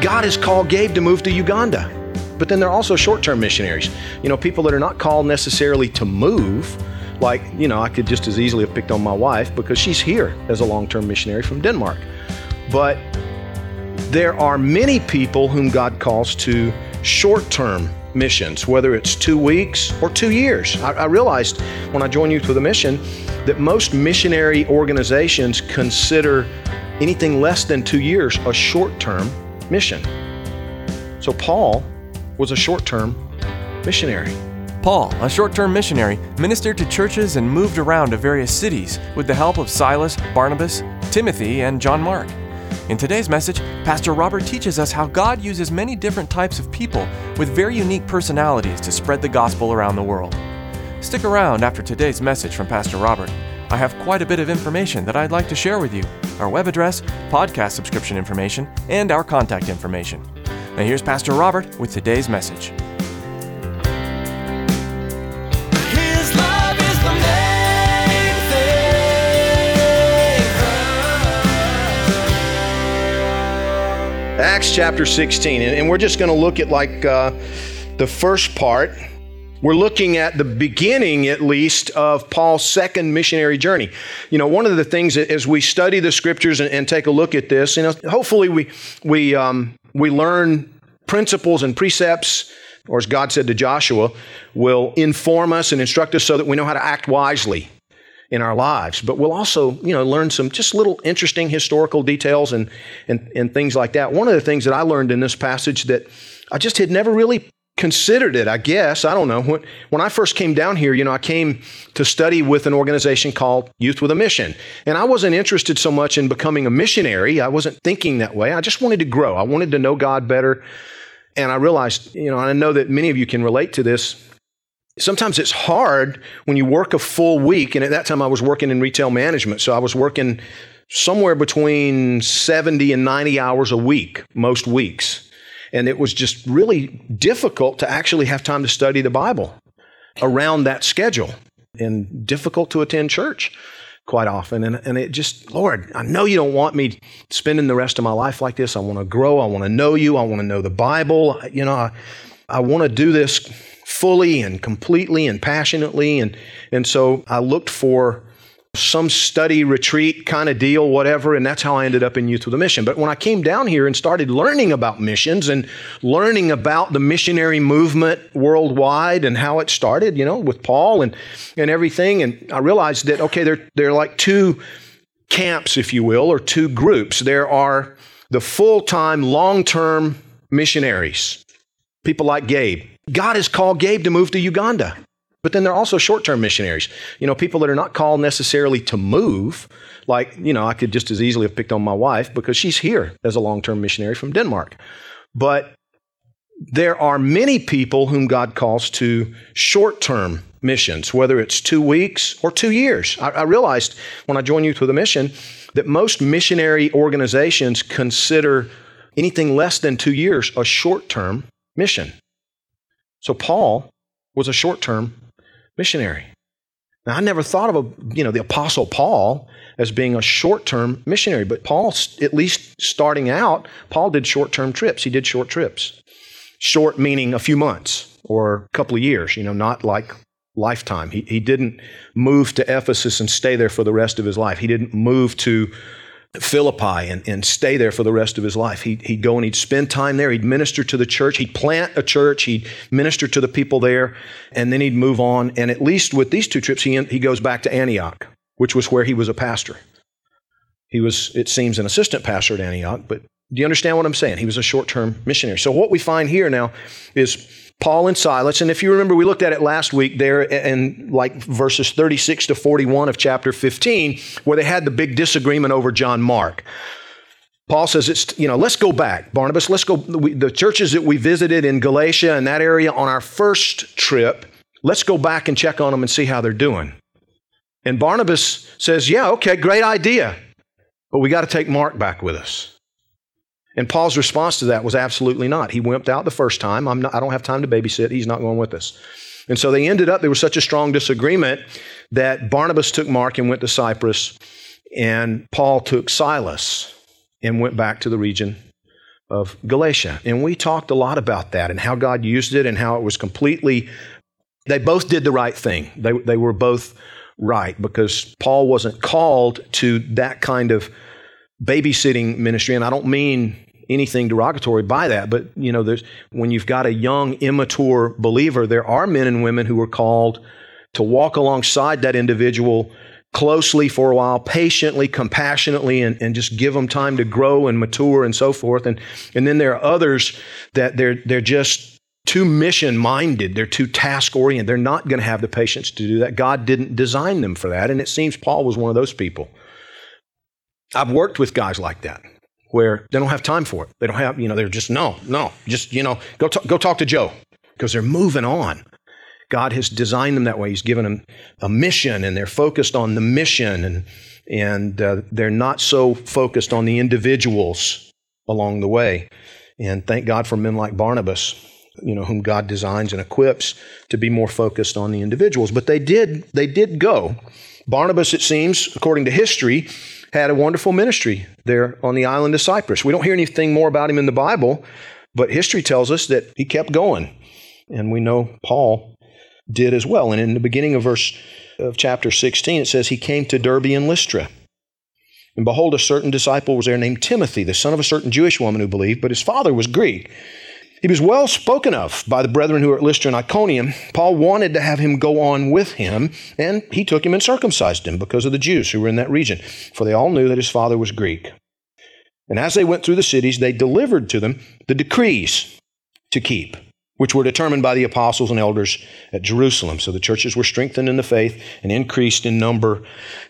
God has called Gabe to move to Uganda. But then there are also short term missionaries. You know, people that are not called necessarily to move. Like, you know, I could just as easily have picked on my wife because she's here as a long term missionary from Denmark. But there are many people whom God calls to short term missions, whether it's two weeks or two years. I, I realized when I joined Youth with a Mission that most missionary organizations consider anything less than two years a short term mission. So Paul was a short term missionary. Paul, a short term missionary, ministered to churches and moved around to various cities with the help of Silas, Barnabas, Timothy, and John Mark. In today's message, Pastor Robert teaches us how God uses many different types of people with very unique personalities to spread the gospel around the world. Stick around after today's message from Pastor Robert. I have quite a bit of information that I'd like to share with you our web address, podcast subscription information, and our contact information. Now, here's Pastor Robert with today's message. His love is the main thing. Acts chapter 16, and, and we're just going to look at like uh, the first part. We're looking at the beginning, at least, of Paul's second missionary journey. You know, one of the things as we study the scriptures and, and take a look at this, you know, hopefully we we um, we learn principles and precepts, or as God said to Joshua, will inform us and instruct us so that we know how to act wisely in our lives. But we'll also, you know, learn some just little interesting historical details and, and, and things like that. One of the things that I learned in this passage that I just had never really considered it, I guess. I don't know. When, when I first came down here, you know, I came to study with an organization called Youth with a Mission. And I wasn't interested so much in becoming a missionary. I wasn't thinking that way. I just wanted to grow. I wanted to know God better. And I realized, you know, I know that many of you can relate to this sometimes it's hard when you work a full week. And at that time, I was working in retail management. So I was working somewhere between 70 and 90 hours a week, most weeks. And it was just really difficult to actually have time to study the Bible around that schedule and difficult to attend church quite often. And, and it just, Lord, I know you don't want me spending the rest of my life like this. I want to grow. I want to know you. I want to know the Bible. You know, I, I want to do this fully and completely and passionately. And, and so I looked for some study retreat kind of deal, whatever, and that's how I ended up in Youth with a Mission. But when I came down here and started learning about missions and learning about the missionary movement worldwide and how it started, you know, with Paul and, and everything, and I realized that, okay, there, there are like two camps, if you will, or two groups. There are the full time, long term missionaries, people like Gabe. God has called Gabe to move to Uganda. But then there are also short term missionaries. You know, people that are not called necessarily to move. Like, you know, I could just as easily have picked on my wife because she's here as a long term missionary from Denmark. But there are many people whom God calls to short term missions, whether it's two weeks or two years. I, I realized when I joined Youth with a Mission that most missionary organizations consider anything less than two years a short term mission. So Paul was a short term missionary. Now, I never thought of a, you know, the Apostle Paul as being a short term missionary, but Paul, at least starting out, Paul did short term trips. He did short trips. Short meaning a few months or a couple of years, you know, not like lifetime. He, he didn't move to Ephesus and stay there for the rest of his life. He didn't move to Philippi and, and stay there for the rest of his life. He'd, he'd go and he'd spend time there. He'd minister to the church. He'd plant a church. He'd minister to the people there. And then he'd move on. And at least with these two trips, he, he goes back to Antioch, which was where he was a pastor. He was, it seems, an assistant pastor at Antioch, but do you understand what I'm saying? He was a short term missionary. So, what we find here now is Paul and Silas. And if you remember, we looked at it last week there in like verses 36 to 41 of chapter 15, where they had the big disagreement over John Mark. Paul says, it's, you know, let's go back, Barnabas. Let's go. The churches that we visited in Galatia and that area on our first trip, let's go back and check on them and see how they're doing. And Barnabas says, yeah, okay, great idea. But we got to take Mark back with us. And Paul's response to that was absolutely not. He wimped out the first time. I'm not, I don't have time to babysit. He's not going with us. And so they ended up, there was such a strong disagreement that Barnabas took Mark and went to Cyprus, and Paul took Silas and went back to the region of Galatia. And we talked a lot about that and how God used it and how it was completely, they both did the right thing. They, they were both right because Paul wasn't called to that kind of babysitting ministry. And I don't mean anything derogatory by that, but you know, there's, when you've got a young, immature believer, there are men and women who are called to walk alongside that individual closely for a while, patiently, compassionately, and, and just give them time to grow and mature and so forth. And, and then there are others that they're, they're just too mission minded. They're too task oriented. They're not going to have the patience to do that. God didn't design them for that. And it seems Paul was one of those people. I've worked with guys like that where they don't have time for it. They don't have, you know, they're just, no, no, just, you know, go, t- go talk to Joe because they're moving on. God has designed them that way. He's given them a mission and they're focused on the mission and, and uh, they're not so focused on the individuals along the way. And thank God for men like Barnabas, you know, whom God designs and equips to be more focused on the individuals. But they did, they did go. Barnabas, it seems, according to history, had a wonderful ministry there on the island of Cyprus. We don't hear anything more about him in the Bible, but history tells us that he kept going. And we know Paul did as well. And in the beginning of verse of chapter 16, it says, He came to Derbe and Lystra. And behold, a certain disciple was there named Timothy, the son of a certain Jewish woman who believed, but his father was Greek. He was well spoken of by the brethren who were at Lystra and Iconium. Paul wanted to have him go on with him, and he took him and circumcised him because of the Jews who were in that region, for they all knew that his father was Greek. And as they went through the cities, they delivered to them the decrees to keep, which were determined by the apostles and elders at Jerusalem. So the churches were strengthened in the faith and increased in number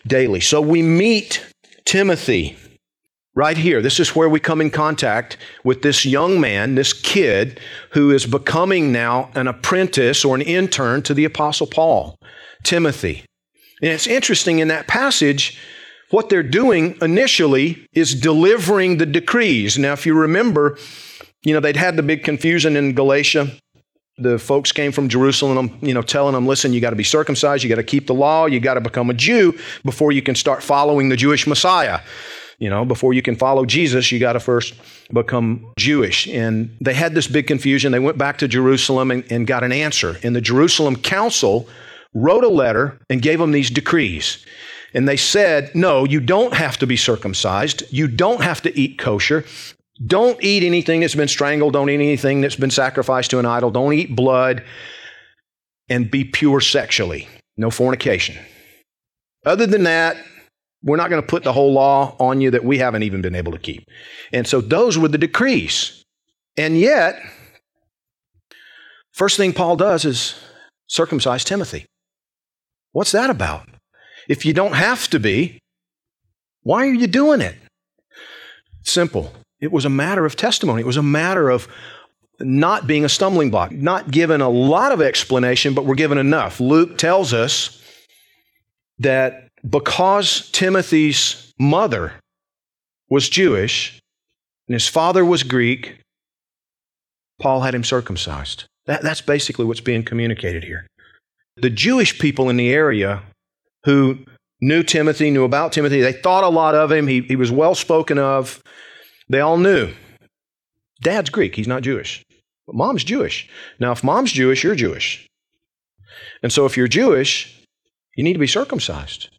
daily. So we meet Timothy Right here, this is where we come in contact with this young man, this kid, who is becoming now an apprentice or an intern to the Apostle Paul, Timothy. And it's interesting in that passage, what they're doing initially is delivering the decrees. Now, if you remember, you know, they'd had the big confusion in Galatia. The folks came from Jerusalem, you know, telling them, listen, you got to be circumcised, you got to keep the law, you got to become a Jew before you can start following the Jewish Messiah. You know, before you can follow Jesus, you got to first become Jewish. And they had this big confusion. They went back to Jerusalem and, and got an answer. And the Jerusalem council wrote a letter and gave them these decrees. And they said, no, you don't have to be circumcised. You don't have to eat kosher. Don't eat anything that's been strangled. Don't eat anything that's been sacrificed to an idol. Don't eat blood. And be pure sexually. No fornication. Other than that, we're not going to put the whole law on you that we haven't even been able to keep. And so those were the decrees. And yet, first thing Paul does is circumcise Timothy. What's that about? If you don't have to be, why are you doing it? Simple. It was a matter of testimony. It was a matter of not being a stumbling block, not given a lot of explanation, but we're given enough. Luke tells us that because Timothy's mother was Jewish and his father was Greek, Paul had him circumcised. That, that's basically what's being communicated here. The Jewish people in the area who knew Timothy, knew about Timothy, they thought a lot of him. He, he was well spoken of. They all knew. Dad's Greek, he's not Jewish. But mom's Jewish. Now, if mom's Jewish, you're Jewish. And so if you're Jewish, you need to be circumcised.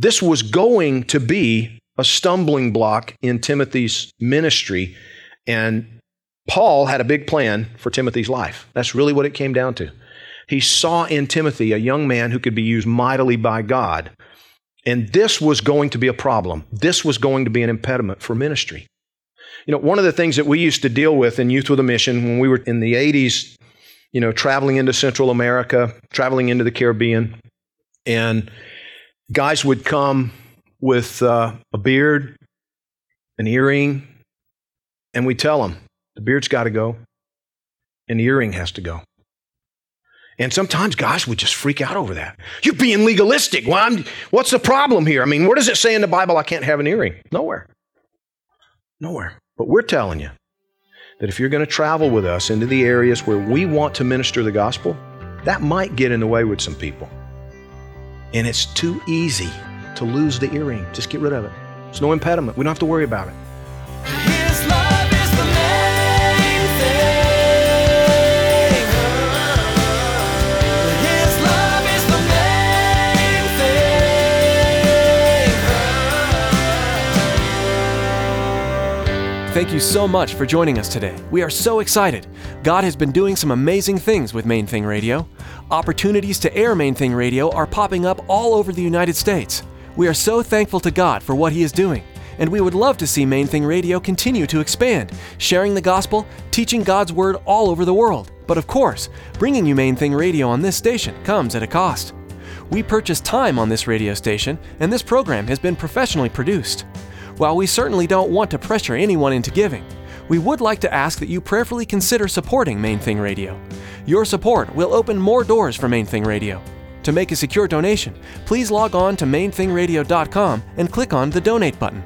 This was going to be a stumbling block in Timothy's ministry, and Paul had a big plan for Timothy's life. That's really what it came down to. He saw in Timothy a young man who could be used mightily by God. And this was going to be a problem. This was going to be an impediment for ministry. You know, one of the things that we used to deal with in Youth with a Mission when we were in the 80s, you know, traveling into Central America, traveling into the Caribbean, and guys would come with uh, a beard, an earring, and we tell them the beard's got to go and the earring has to go. And sometimes guys would just freak out over that. You're being legalistic. Well, I'm, what's the problem here? I mean, where does it say in the Bible I can't have an earring? Nowhere. Nowhere. But we're telling you that if you're going to travel with us into the areas where we want to minister the gospel, that might get in the way with some people. And it's too easy to lose the earring. Just get rid of it. There's no impediment. We don't have to worry about it. Thank you so much for joining us today. We are so excited. God has been doing some amazing things with Main Thing Radio. Opportunities to air Main Thing Radio are popping up all over the United States. We are so thankful to God for what He is doing, and we would love to see Main Thing Radio continue to expand, sharing the gospel, teaching God's Word all over the world. But of course, bringing you Main Thing Radio on this station comes at a cost. We purchase time on this radio station, and this program has been professionally produced. While we certainly don't want to pressure anyone into giving, we would like to ask that you prayerfully consider supporting Main Thing Radio. Your support will open more doors for Main Thing Radio. To make a secure donation, please log on to mainthingradio.com and click on the donate button.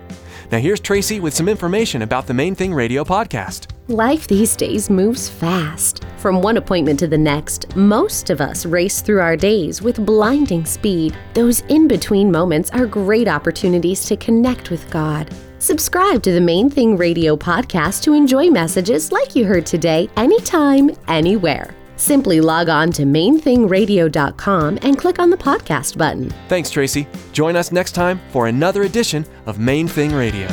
Now here's Tracy with some information about the Main Thing Radio podcast. Life these days moves fast. From one appointment to the next, most of us race through our days with blinding speed. Those in between moments are great opportunities to connect with God. Subscribe to the Main Thing Radio podcast to enjoy messages like you heard today, anytime, anywhere. Simply log on to mainthingradio.com and click on the podcast button. Thanks, Tracy. Join us next time for another edition of Main Thing Radio.